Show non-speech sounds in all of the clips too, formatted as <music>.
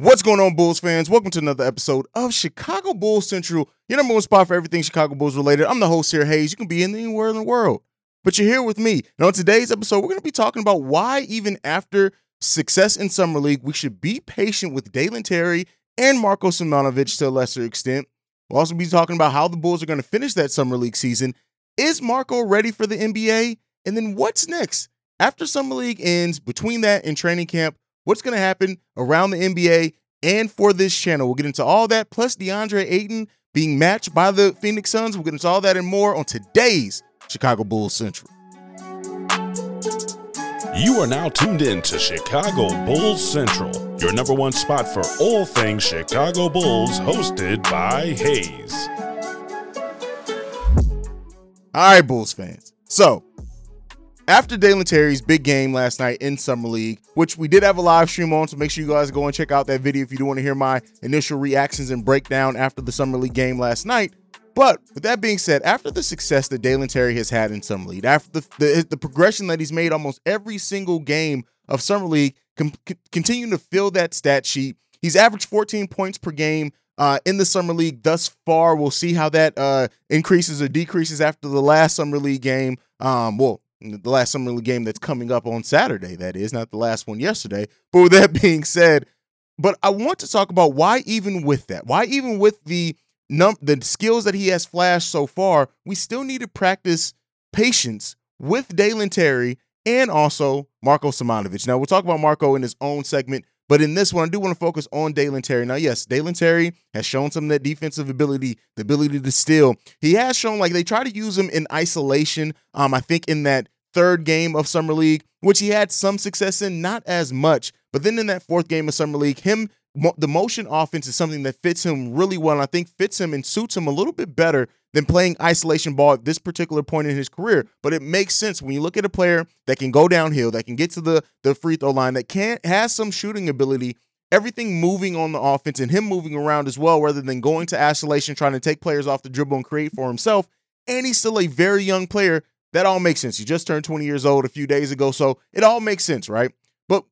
What's going on, Bulls fans? Welcome to another episode of Chicago Bulls Central, your number one spot for everything Chicago Bulls related. I'm the host here, Hayes. You can be anywhere in the world, but you're here with me. And on today's episode, we're going to be talking about why, even after success in Summer League, we should be patient with Dalen Terry and Marko Simonovic to a lesser extent. We'll also be talking about how the Bulls are going to finish that Summer League season. Is Marko ready for the NBA? And then what's next? After Summer League ends, between that and training camp, what's going to happen around the NBA and for this channel. We'll get into all that, plus DeAndre Ayton being matched by the Phoenix Suns. We'll get into all that and more on today's Chicago Bulls Central. You are now tuned in to Chicago Bulls Central, your number one spot for all things Chicago Bulls, hosted by Hayes. All right, Bulls fans. So, after Dalen Terry's big game last night in Summer League, which we did have a live stream on, so make sure you guys go and check out that video if you do want to hear my initial reactions and breakdown after the Summer League game last night. But with that being said, after the success that Dalen Terry has had in Summer League, after the, the, the progression that he's made almost every single game of Summer League, com- continuing to fill that stat sheet, he's averaged 14 points per game uh, in the summer league thus far. We'll see how that uh, increases or decreases after the last summer league game. Um, well, the last summer league game that's coming up on Saturday, that is, not the last one yesterday. <laughs> But with that being said, but I want to talk about why even with that, why even with the num the skills that he has flashed so far, we still need to practice patience with Dalen Terry and also Marko Simonovic. Now we'll talk about Marko in his own segment, but in this one, I do want to focus on Dalen Terry. Now, yes, Dalen Terry has shown some of that defensive ability, the ability to steal. He has shown like they try to use him in isolation. Um, I think in that third game of Summer League, which he had some success in, not as much. But then in that fourth game of Summer League, him the motion offense is something that fits him really well. I think fits him and suits him a little bit better than playing isolation ball at this particular point in his career. But it makes sense when you look at a player that can go downhill, that can get to the, the free throw line, that can has some shooting ability, everything moving on the offense and him moving around as well, rather than going to isolation, trying to take players off the dribble and create for himself. And he's still a very young player. That all makes sense. He just turned 20 years old a few days ago. So it all makes sense, right? But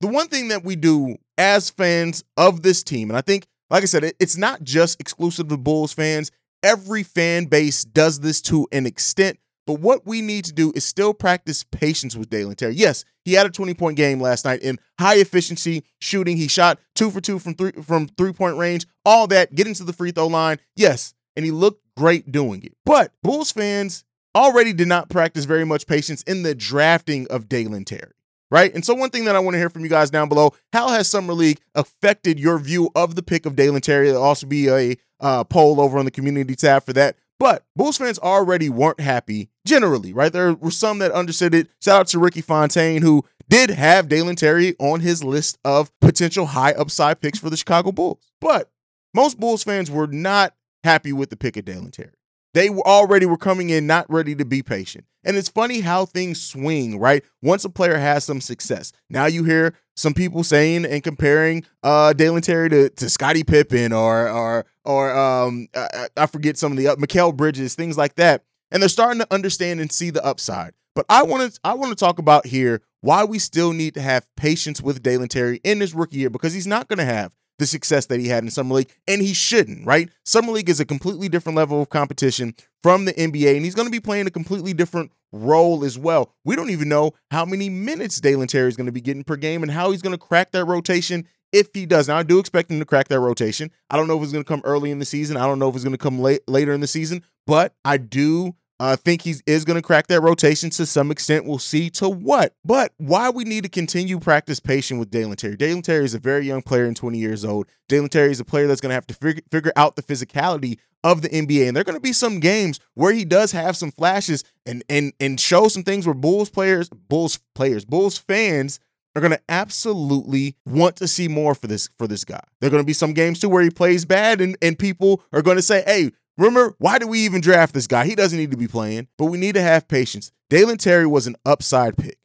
the one thing that we do as fans of this team, and I think, like I said, it, it's not just exclusive to Bulls fans. Every fan base does this to an extent. But what we need to do is still practice patience with Dalen Terry. Yes, he had a 20 point game last night in high efficiency shooting. He shot two for two from three from three point range. All that, getting to the free throw line. Yes, and he looked great doing it. But Bulls fans already did not practice very much patience in the drafting of Dalen Terry right? And so, one thing that I want to hear from you guys down below: How has Summer League affected your view of the pick of Dalen Terry? There'll also be a uh, poll over on the community tab for that. But Bulls fans already weren't happy generally, right? There were some that understood it. Shout out to Ricky Fontaine, who did have Dalen Terry on his list of potential high upside picks for the Chicago Bulls. But most Bulls fans were not happy with the pick of Dalen Terry. They were already were coming in not ready to be patient. And it's funny how things swing, right? Once a player has some success. Now you hear some people saying and comparing uh Dalen Terry to, to Scottie Pippen or or or um I, I forget some of the uh, Mikal Bridges, things like that. And they're starting to understand and see the upside. But I want to I want to talk about here why we still need to have patience with Dalen Terry in his rookie year because he's not going to have the success that he had in Summer League, and he shouldn't, right? Summer League is a completely different level of competition from the NBA, and he's going to be playing a completely different role as well. We don't even know how many minutes Dalen Terry is going to be getting per game and how he's going to crack that rotation if he does. Now, I do expect him to crack that rotation. I don't know if it's going to come early in the season. I don't know if it's going to come late later in the season, but I do I think he is going to crack that rotation to some extent. We'll see to what. But why we need to continue practice patient with Dalen Terry. Dalen Terry is a very young player and 20 years old. Dalen Terry is a player that's going to have to figure, figure out the physicality of the NBA. And there are going to be some games where he does have some flashes and and and show some things where Bulls players, Bulls players, Bulls fans are going to absolutely want to see more for this for this guy. There are going to be some games too where he plays bad and and people are going to say, "Hey, Remember, why do we even draft this guy? He doesn't need to be playing, but we need to have patience. Dalen Terry was an upside pick.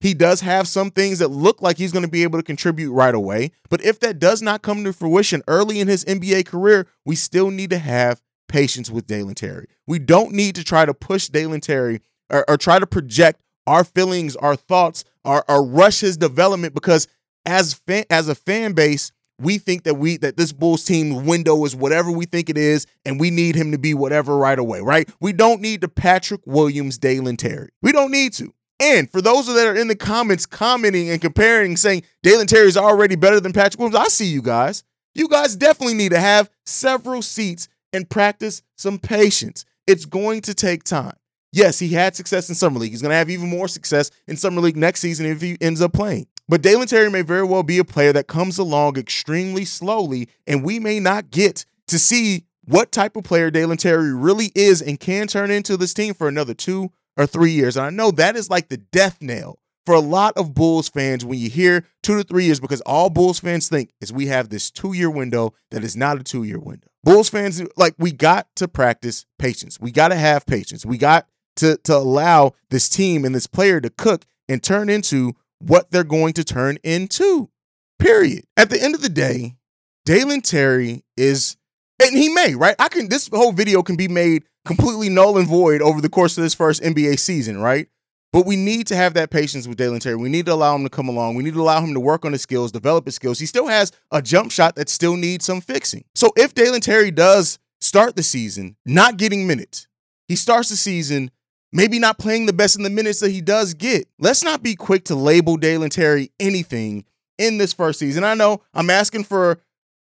He does have some things that look like he's going to be able to contribute right away. But if that does not come to fruition early in his NBA career, we still need to have patience with Dalen Terry. We don't need to try to push Dalen Terry or, or try to project our feelings, our thoughts, or, or rush his development because as fan, as a fan base, we think that we that this Bulls team window is whatever we think it is, and we need him to be whatever right away, right? We don't need the Patrick Williams, Dalen Terry. We don't need to. And for those that are in the comments commenting and comparing, saying Dalen Terry is already better than Patrick Williams, I see you guys. You guys definitely need to have several seats and practice some patience. It's going to take time. Yes, he had success in Summer League. He's going to have even more success in Summer League next season if he ends up playing. But Dalen Terry may very well be a player that comes along extremely slowly, and we may not get to see what type of player Dalen Terry really is and can turn into this team for another two or three years. And I know that is like the death nail for a lot of Bulls fans when you hear two to three years, because all Bulls fans think is we have this two year window that is not a two year window. Bulls fans, like, we got to practice patience. We got to have patience. We got to, to allow this team and this player to cook and turn into what they're going to turn into. Period. At the end of the day, Dalen Terry is, and he may, right? I can, this whole video can be made completely null and void over the course of this first NBA season, right? But we need to have that patience with Dalen Terry. We need to allow him to come along. We need to allow him to work on his skills, develop his skills. He still has a jump shot that still needs some fixing. So if Dalen Terry does start the season not getting minutes, he starts the season maybe not playing the best in the minutes that he does get. Let's not be quick to label Dalen Terry anything in this first season. I know I'm asking for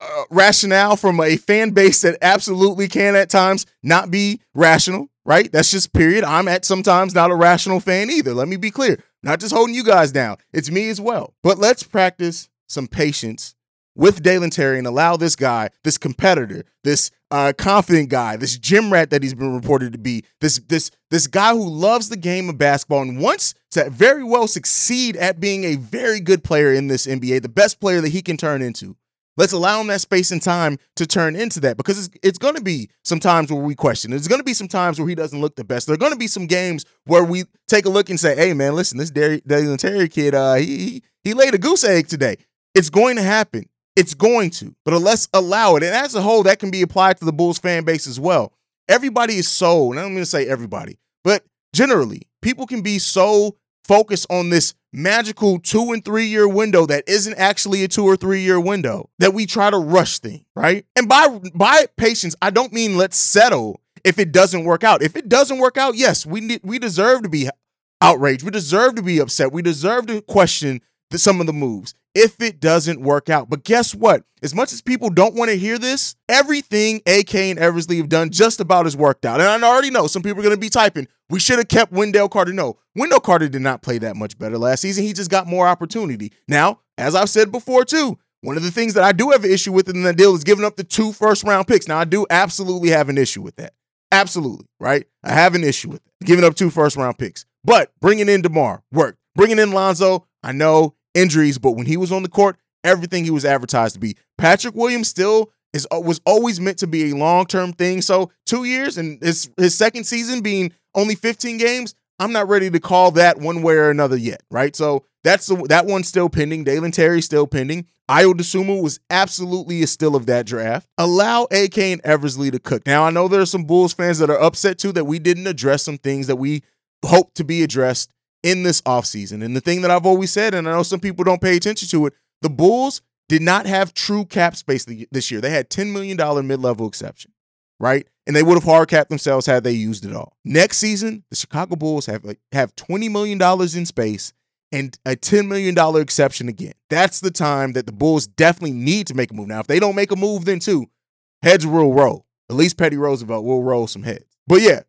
uh, rationale from a fan base that absolutely can at times not be rational right? That's just period. I'm at sometimes not a rational fan either. Let me be clear. Not just holding you guys down. It's me as well. But let's practice some patience with Dalen Terry and allow this guy, this competitor, this uh, confident guy, this gym rat that he's been reported to be, this this this guy who loves the game of basketball and wants to very well succeed at being a very good player in this NBA, the best player that he can turn into. Let's allow him that space and time to turn into that because it's, it's going to be some times where we question. There's going to be some times where he doesn't look the best. There are going to be some games where we take a look and say, "Hey, man, listen, this Dalen Terry kid, uh, he, he he laid a goose egg today." It's going to happen. It's going to, but let's allow it. And as a whole, that can be applied to the Bulls fan base as well. Everybody is so, and I'm going to say everybody, but generally, people can be so focused on this magical two and three year window that isn't actually a two or three year window that we try to rush things, right? And by by patience, I don't mean let's settle if it doesn't work out. If it doesn't work out, yes, we need, we deserve to be outraged. We deserve to be upset. We deserve to question the, some of the moves if it doesn't work out. But guess what? As much as people don't want to hear this, everything AK and Eversley have done just about has worked out. And I already know some people are going to be typing, we should have kept Wendell Carter. No, Wendell Carter did not play that much better last season. He just got more opportunity. Now, as I've said before too, one of the things that I do have an issue with in the deal is giving up the two first round picks. Now, I do absolutely have an issue with that. Absolutely, right? I have an issue with it. Giving up two first round picks. But bringing in DeMar worked. Bringing in Lonzo, I know injuries, but when he was on the court, everything he was advertised to be. Patrick Williams still is uh, was always meant to be a long term thing. So two years and his his second season being only 15 games, I'm not ready to call that one way or another yet, right? So that's the, that one's still pending. Dalen Terry still pending. Ayo Dosunmu was absolutely a still of that draft. Allow AK and Eversley to cook. Now I know there are some Bulls fans that are upset too that we didn't address some things that we hope to be addressed in this offseason. And the thing that I've always said, and I know some people don't pay attention to it, the Bulls did not have true cap space this year. They had $10 million mid level exception, right? And they would have hard capped themselves had they used it all. Next season, the Chicago Bulls have, have $20 million in space and a $10 million exception again. That's the time that the Bulls definitely need to make a move. Now, if they don't make a move, then too, heads will roll. At least Petty Roosevelt will roll some heads. But yeah,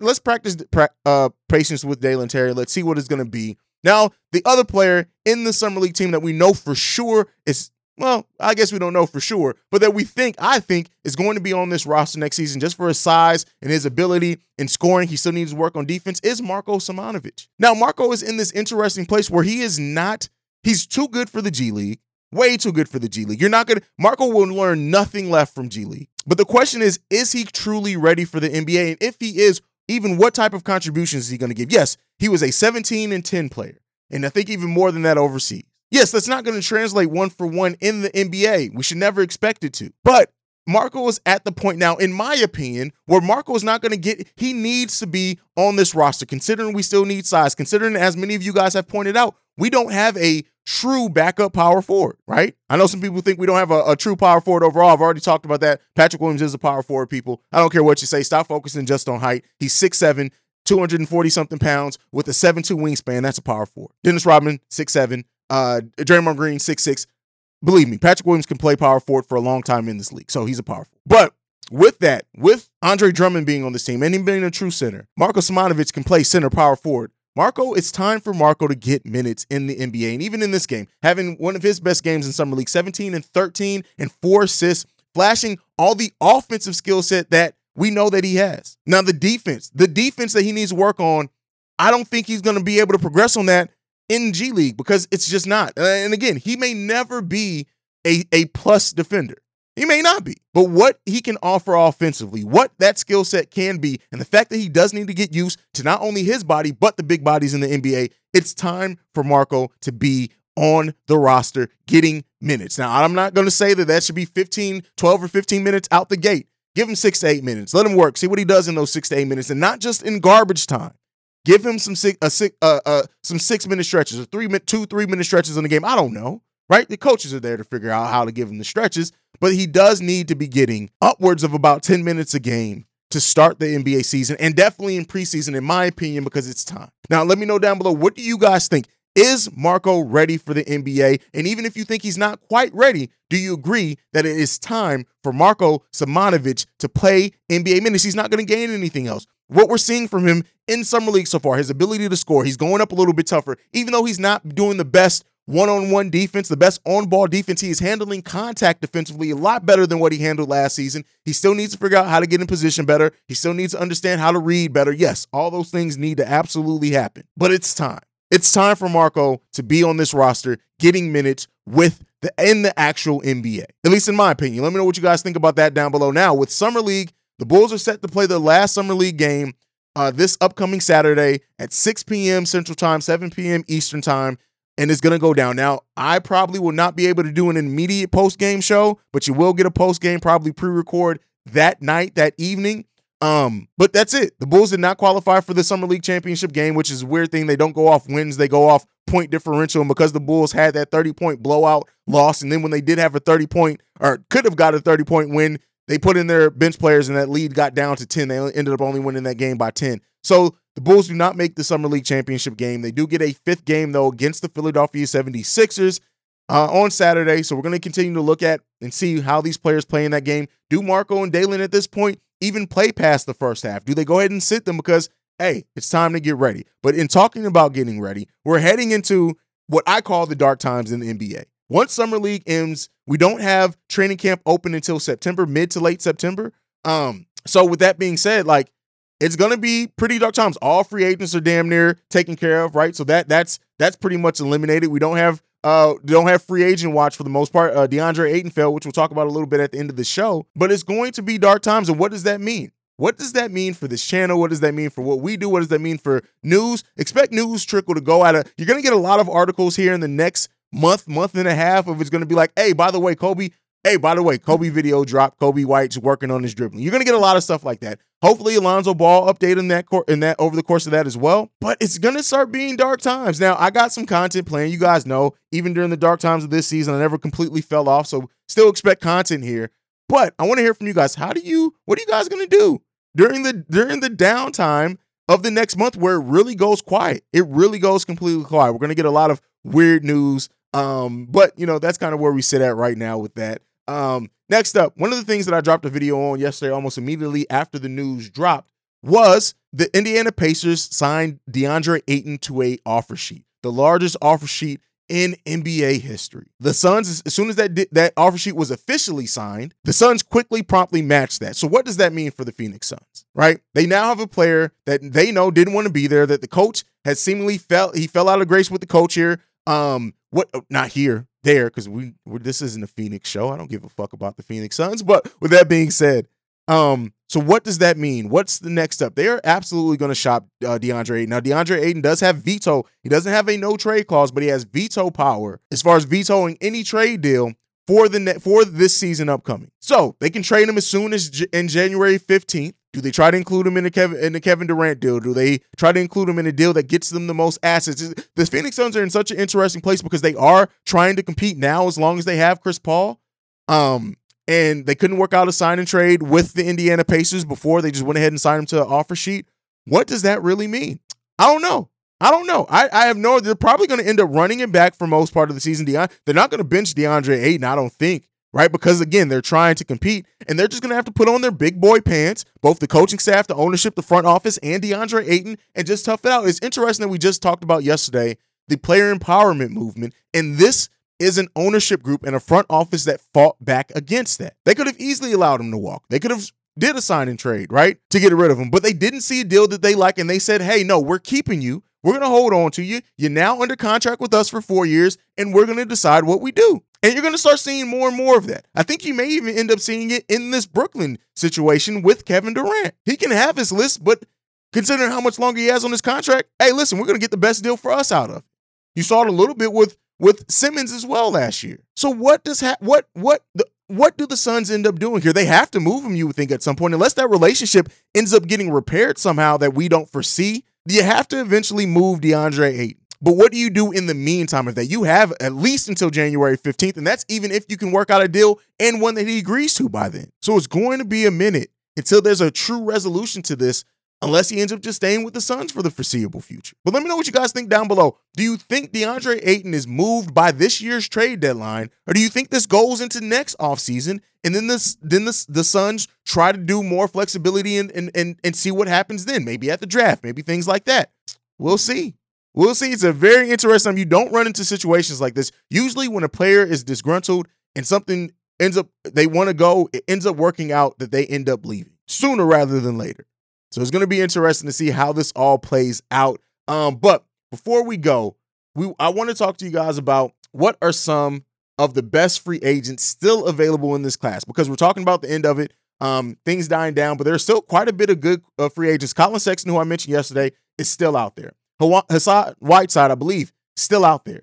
let's practice uh, patience with Dalen Terry. Let's see what it's going to be. Now, the other player in the Summer League team that we know for sure is, well, I guess we don't know for sure, but that we think, I think, is going to be on this roster next season just for his size and his ability in scoring. He still needs to work on defense, is Marko Simonovic. Now, Marko is in this interesting place where he is not, he's too good for the G League, way too good for the G League. You're not going to, Marko will learn nothing left from G League. But the question is, is he truly ready for the NBA? And if he is, even what type of contributions is he going to give? Yes, he was a 17 and 10 player, and I think even more than that overseas. Yes, that's not going to translate one for one in the NBA. We should never expect it to. But Marko is at the point now, in my opinion, where Marko is not going to get, he needs to be on this roster, considering we still need size, considering, as many of you guys have pointed out, we don't have a true backup power forward, right? I know some people think we don't have a, a, true power forward overall. I've already talked about that. Patrick Williams is a power forward, people. I don't care what you say. Stop focusing just on height. He's 6'7, 240 something pounds with a 7'2 wingspan. That's a power forward. Dennis Rodman, 6'7. Uh, Draymond Green, 6'6. Believe me, Patrick Williams can play power forward for a long time in this league. So he's a power forward. But with that, with Andre Drummond being on this team and him being a true center, Marko Simonovic can play center power forward. Marko, it's time for Marko to get minutes in the NBA. And even in this game, having one of his best games in Summer League 17 and 13 and four assists, flashing all the offensive skill set that we know that he has. Now, the defense, the defense that he needs to work on, I don't think he's going to be able to progress on that in G League because it's just not. Uh, and again, he may never be a, a plus defender. He may not be, but what he can offer offensively, what that skill set can be, and the fact that he does need to get used to not only his body, but the big bodies in the NBA, it's time for Marko to be on the roster getting minutes. Now, I'm not going to say that that should be 15, 12 or 15 minutes out the gate. Give him six to eight minutes. Let him work. See what he does in those six to eight minutes, and not just in garbage time. Give him some six, uh, six, uh, uh, some six minute stretches or three, two, three minute stretches in the game. I don't know right? The coaches are there to figure out how to give him the stretches, but he does need to be getting upwards of about 10 minutes a game to start the NBA season and definitely in preseason, in my opinion, because it's time. Now, let me know down below what do you guys think? Is Marko ready for the NBA? And even if you think he's not quite ready, do you agree that it is time for Marko Simonovic to play NBA minutes? He's not going to gain anything else. What we're seeing from him in Summer League so far, his ability to score, he's going up a little bit tougher, even though he's not doing the best one on one defense, the best on ball defense. He is handling contact defensively a lot better than what he handled last season. He still needs to figure out how to get in position better. He still needs to understand how to read better. Yes, all those things need to absolutely happen, but it's time. It's time for Marko to be on this roster, getting minutes with the in the actual NBA. At least in my opinion. Let me know what you guys think about that down below. Now, with Summer League, the Bulls are set to play their last Summer League game uh, this upcoming Saturday at 6 p.m. Central Time, 7 p.m. Eastern Time and it's going to go down. Now, I probably will not be able to do an immediate post game show, but you will get a post game, probably pre record that night, that evening. Um, but that's it. The Bulls did not qualify for the Summer League Championship game, which is a weird thing. They don't go off wins, they go off point differential. And because the Bulls had that 30 point blowout loss, and then when they did have a 30 point or could have got a 30 point win, they put in their bench players and that lead got down to 10. They ended up only winning that game by 10. So the Bulls do not make the Summer League Championship game. They do get a fifth game, though, against the Philadelphia 76ers uh, on Saturday. So we're going to continue to look at and see how these players play in that game. Do Marko and Dalen at this point even play past the first half? Do they go ahead and sit them because, hey, it's time to get ready? But in talking about getting ready, we're heading into what I call the dark times in the NBA. Once Summer League ends, we don't have training camp open until September, mid to late September. Um, so with that being said, like it's gonna be pretty dark times. All free agents are damn near taken care of, right? So that that's that's pretty much eliminated. We don't have uh don't have free agent watch for the most part. Uh, DeAndre Ayton which we'll talk about a little bit at the end of the show. But it's going to be dark times, and what does that mean? What does that mean for this channel? What does that mean for what we do? What does that mean for news? Expect news trickle to go out of. You're gonna get a lot of articles here in the next month, month and a half of it's gonna be like, hey, by the way, Coby Hey, by the way, Coby video dropped. Coby White's working on his dribbling. You're gonna get a lot of stuff like that. Hopefully, a Lonzo Ball update in that cor- in that over the course of that as well. But it's gonna start being dark times. Now, I got some content planned. You guys know, even during the dark times of this season, I never completely fell off. So still expect content here. But I want to hear from you guys. How do you? What are you guys gonna do during the during the downtime of the next month where it really goes quiet? It really goes completely quiet. We're gonna get a lot of weird news. Um, but you know that's kind of where we sit at right now with that. Um, next up, one of the things that I dropped a video on yesterday, almost immediately after the news dropped, was the Indiana Pacers signed DeAndre Ayton to a offer sheet, the largest offer sheet in NBA history. The Suns, as soon as that that offer sheet was officially signed, the Suns quickly, promptly matched that. So what does that mean for the Phoenix Suns? Right? They now have a player that they know didn't want to be there. That the coach has seemingly felt he fell out of grace with the coach here. Um, what? Not here there because we this isn't a Phoenix show. I don't give a fuck about the Phoenix Suns. But with that being said, um, so what does that mean? What's the next step? They are absolutely going to shop uh, DeAndre Ayton. Now DeAndre Ayton does have veto. He doesn't have a no trade clause, but he has veto power as far as vetoing any trade deal for the net for this season upcoming. So they can trade him as soon as j- in January 15th. Do they try to include him in the Kevin in the Kevin Durant deal? Do they try to include him in a deal that gets them the most assets? The Phoenix Suns are in such an interesting place because they are trying to compete now as long as they have Chris Paul. Um, and they couldn't work out a sign and trade with the Indiana Pacers before they just went ahead and signed him to an offer sheet. What does that really mean? I don't know. I don't know. I, I have no. They're probably going to end up running him back for most part of the season. Deon, they're not going to bench DeAndre Ayton. I don't think right? Because again, they're trying to compete and they're just going to have to put on their big boy pants, both the coaching staff, the ownership, the front office, and DeAndre Ayton, and just tough it out. It's interesting that we just talked about yesterday the player empowerment movement, and this is an ownership group and a front office that fought back against that. They could have easily allowed him to walk. They could have did a sign and trade, right? To get rid of him, but they didn't see a deal that they like and they said, "Hey, no, we're keeping you. We're going to hold on to you. You're now under contract with us for 4 years and we're going to decide what we do." And you're going to start seeing more and more of that. I think you may even end up seeing it in this Brooklyn situation with Kevin Durant. He can have his list, but considering how much longer he has on his contract, hey, listen, we're going to get the best deal for us out of. You saw it a little bit with with Simmons as well last year. So what does ha- what what the what do the Suns end up doing here? They have to move him, you would think, at some point, unless that relationship ends up getting repaired somehow that we don't foresee. You have to eventually move DeAndre Ayton. But what do you do in the meantime of that? You have at least until January 15th, and that's even if you can work out a deal and one that he agrees to by then. So it's going to be a minute until there's a true resolution to this, unless he ends up just staying with the Suns for the foreseeable future. But let me know what you guys think down below. Do you think DeAndre Ayton is moved by this year's trade deadline, or do you think this goes into next offseason and then this then the, the Suns try to do more flexibility and, and and and see what happens then? Maybe at the draft, maybe things like that. We'll see. We'll see. It's a very interesting. Time. You don't run into situations like this. Usually, when a player is disgruntled and something ends up, they want to go, it ends up working out that they end up leaving sooner rather than later. So it's going to be interesting to see how this all plays out. Um, but before we go, we I want to talk to you guys about what are some of the best free agents still available in this class because we're talking about the end of it. Um, things dying down, but there's still quite a bit of good uh, free agents. Collin Sexton, who I mentioned yesterday, is still out there. Hassan Whiteside, I believe, still out there.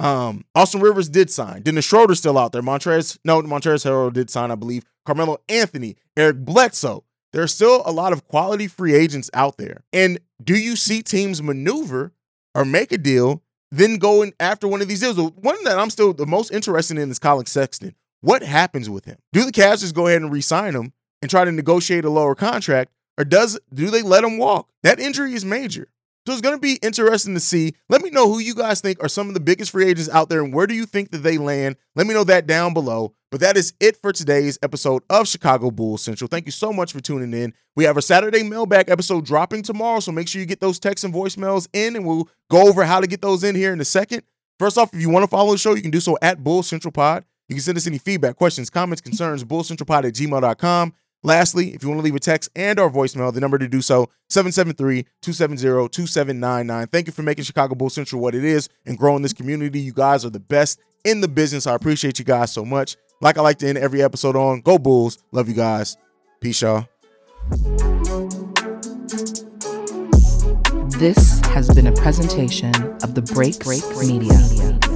Um, Austin Rivers did sign. Dennis Schroeder still out there. Montrezl, no, Montrezl Harrell did sign, I believe. Carmelo Anthony, Eric Bledsoe. There are still a lot of quality free agents out there. And do you see teams maneuver or make a deal, then go in after one of these deals? One that I'm still the most interested in is Collin Sexton. What happens with him? Do the Cavs just go ahead and re-sign him and try to negotiate a lower contract, or does do they let him walk? That injury is major. So it's going to be interesting to see. Let me know who you guys think are some of the biggest free agents out there and where do you think that they land? Let me know that down below. But that is it for today's episode of Chicago Bulls Central. Thank you so much for tuning in. We have a Saturday mailbag episode dropping tomorrow, so make sure you get those texts and voicemails in, and we'll go over how to get those in here in a second. First off, if you want to follow the show, you can do so at Bull Central Pod. You can send us any feedback, questions, comments, concerns, bullcentralpod at gmail.com. Lastly, if you want to leave a text and or voicemail, the number to do so, 773-270-2799. Thank you for making Chicago Bull Central what it is and growing this community. You guys are the best in the business. I appreciate you guys so much. Like I like to end every episode on, go Bulls. Love you guys. Peace, y'all. This has been a presentation of the Break Break Media. Media.